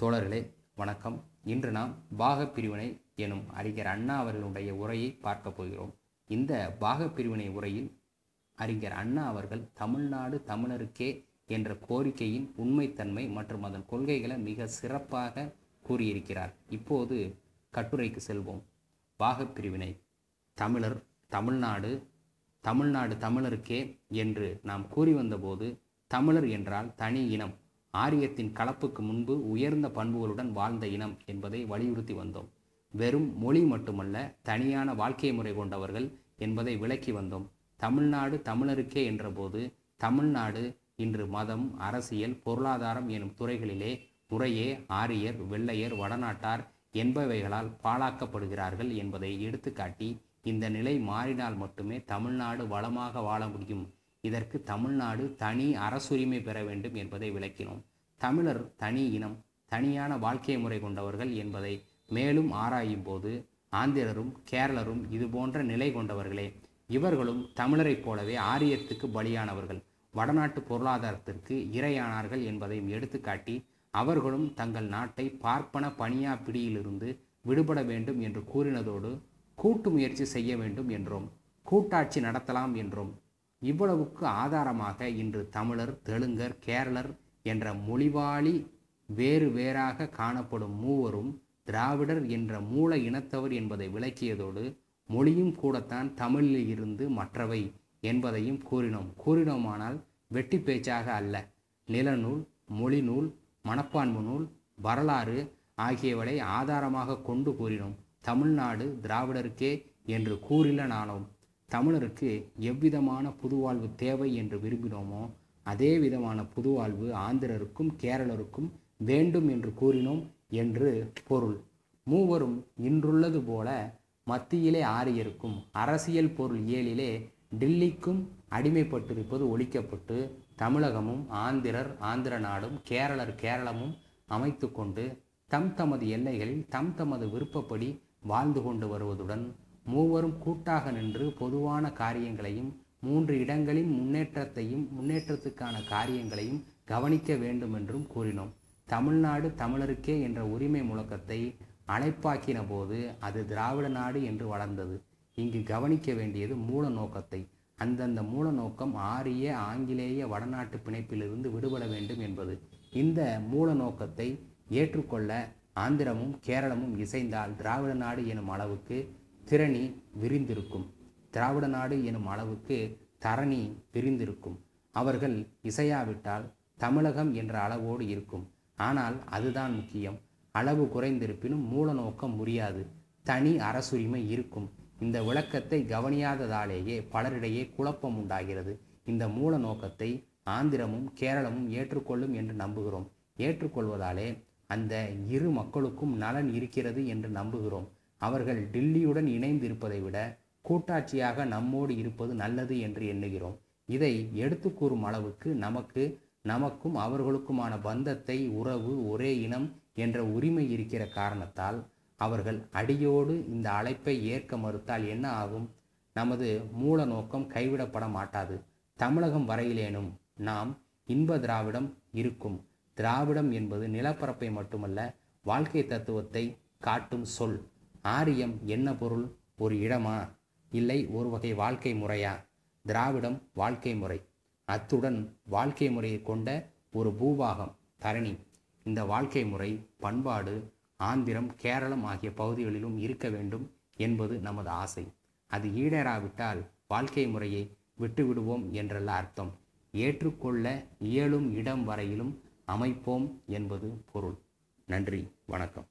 தோழர்களே வணக்கம். இன்று நாம் பாகப் பிரிவினை எனும் அறிஞர் அண்ணா அவர்களுடைய உரையை பார்க்க போகிறோம். இந்த பாகப்பிரிவினை உரையில் அறிஞர் அண்ணா அவர்கள் தமிழ்நாடு தமிழருக்கே என்ற கோரிக்கையின் உண்மைத்தன்மை மற்றும் அதன் கொள்கைகளை மிக சிறப்பாக கூறியிருக்கிறார். இப்போது கட்டுரைக்கு செல்வோம். பாகப் பிரிவினை தமிழர் தமிழ்நாடு தமிழ்நாடு தமிழருக்கே என்று நாம் கூறி வந்தபோது தமிழர் என்றால் தனி இனம். ஆரியத்தின் கலப்புக்கு முன்பு உயர்ந்த பண்புகளுடன் வாழ்ந்த இனம் என்பதை வலியுறுத்தி வந்தோம். வெறும் மொழி மட்டுமல்ல தனியான வாழ்க்கை முறை கொண்டவர்கள் என்பதை விளக்கி வந்தோம். தமிழ்நாடு தமிழருக்கே என்றபோது தமிழ்நாடு இன்று மதம் அரசியல் பொருளாதாரம் எனும் துறைகளிலே முறையே ஆரியர் வெள்ளையர் வடநாட்டார் என்பவைகளால் பாழாக்கப்படுகிறார்கள் என்பதை எடுத்துக்காட்டி இந்த நிலை மாறினால் மட்டுமே தமிழ்நாடு வளமாக வாழ முடியும். இதற்கு தமிழ்நாடு தனி அரசுரிமை பெற வேண்டும் என்பதை விளக்கினோம். தமிழர் தனி இனம் தனியான வாழ்க்கை முறை கொண்டவர்கள் என்பதை மேலும் ஆராயும் போது ஆந்திரரும் கேரளரும் இது போன்ற நிலை கொண்டவர்களே. இவர்களும் தமிழரைப் போலவே ஆரியத்துக்கு பலியானவர்கள். வடநாட்டு பொருளாதாரத்திற்கு இரையானார்கள் என்பதையும் எடுத்துக்காட்டி அவர்களும் தங்கள் நாட்டை பார்ப்பன பணியா பிடியிலிருந்து விடுபட வேண்டும் என்று கூறினதோடு கூட்டு முயற்சி செய்ய வேண்டும் என்றோம் கூட்டாட்சி நடத்தலாம் என்றோம். இவ்வளவுக்கு ஆதாரமாக இன்று தமிழர் தெலுங்கர் கேரளர் என்ற மொழிவாளி வேறு வேறாக காணப்படும் மூவரும் திராவிடர் என்ற மூல இனத்தவர் என்பதை விளக்கியதோடு மொழியும் கூடத்தான் தமிழில் இருந்து மற்றவை என்பதையும் கூறினோம். கூறினோமானால் வெட்டி பேச்சாக அல்ல. நிலநூல் மொழிநூல் மனப்பான்மை நூல் வரலாறு ஆகியவற்றை ஆதாரமாக கொண்டு கூறினோம். தமிழ்நாடு திராவிடருக்கே என்று கூறில நானோம் தமிழருக்கு எவ்விதமான புதுவாழ்வு தேவை என்று விரும்பினோமோ அதே விதமான புதுவாழ்வு ஆந்திரருக்கும் கேரளருக்கும் வேண்டும் என்று கூறினோம் என்று பொருள். மூவரும் இன்றுள்ளது போல மத்தியிலே ஆரியருக்கும் அரசியல் பொருள் ஏழிலே டில்லிக்கும் அடிமைப்பட்டிருப்பது ஒழிக்கப்பட்டு தமிழகமும் ஆந்திரர் ஆந்திர நாடும் கேரளர் கேரளமும் அமைத்து கொண்டு தம் தமது எல்லைகளில் தம் தமது விருப்பப்படி வாழ்ந்து கொண்டு வருவதுடன் மூவரும் கூட்டாக நின்று பொதுவான காரியங்களையும் மூன்று இடங்களின் முன்னேற்றத்தையும் முன்னேற்றத்துக்கான காரியங்களையும் கவனிக்க வேண்டும் என்றும் கூறினோம். தமிழ்நாடு தமிழருக்கே என்ற உரிமை முழக்கத்தை அழைப்பாக்கின போது அது திராவிட நாடு என்று வளர்ந்தது. இங்கு கவனிக்க வேண்டியது மூல நோக்கத்தை. அந்தந்த மூல நோக்கம் ஆரிய ஆங்கிலேய வடநாட்டு பிணைப்பிலிருந்து விடுபட வேண்டும் என்பது. இந்த மூல நோக்கத்தை ஏற்றுக்கொள்ள ஆந்திரமும் கேரளமும் இசைந்தால் திராவிட நாடு எனும் அளவுக்கு திறனி விரிந்திருக்கும். திராவிட நாடு எனும் அளவுக்கு தரணி பிரிந்திருக்கும். அவர்கள் இசையாவிட்டால் தமிழகம் என்ற அளவோடு இருக்கும். ஆனால் அதுதான் முக்கியம். அளவு குறைந்திருப்பினும் மூல நோக்கம் முடியாது தனி அரசுரிமை இருக்கும். இந்த விளக்கத்தை கவனியாததாலேயே பலரிடையே குழப்பம் உண்டாகிறது. இந்த மூல நோக்கத்தை ஆந்திரமும் கேரளமும் ஏற்றுக்கொள்ளும் என்று நம்புகிறோம். ஏற்றுக்கொள்வதாலே அந்த இரு மக்களுக்கும் நலன் இருக்கிறது என்று நம்புகிறோம். அவர்கள் டில்லியுடன் இணைந்து இருப்பதை விட கூட்டாட்சியாக நம்மோடு இருப்பது நல்லது என்று எண்ணுகிறோம். இதை எடுத்து கூறும் அளவுக்கு நமக்கு நமக்கும் அவர்களுக்குமான பந்தத்தை உறவு ஒரே இனம் என்ற உரிமை இருக்கிற காரணத்தால் அவர்கள் அடியோடு இந்த அழைப்பை ஏற்க மறுத்தால் என்ன ஆகும்? நமது மூல நோக்கம் கைவிடப்பட மாட்டாது. தமிழகம் வரையிலேனும் நாம் இன்ப திராவிடம் இருக்கும். திராவிடம் என்பது நிலப்பரப்பை மட்டுமல்ல வாழ்க்கை தத்துவத்தை காட்டும் சொல். ஆரியம் என்ன பொருள்? ஒரு இடமா? இல்லை ஒரு வகை வாழ்க்கை முறையா? திராவிடம் வாழ்க்கை முறை. அத்துடன் வாழ்க்கை முறையை கொண்ட ஒரு பூபாகம் தரணி. இந்த வாழ்க்கை முறை பண்பாடு ஆந்திரம் கேரளம் ஆகிய பகுதிகளிலும் இருக்க வேண்டும் என்பது நமது ஆசை. அது ஈடேறாவிட்டால் வாழ்க்கை முறையை விட்டுவிடுவோம் என்றல்ல அர்த்தம். ஏற்றுக்கொள்ள இயலும் இடம் வரையிலும் அமைப்போம் என்பது பொருள். நன்றி வணக்கம்.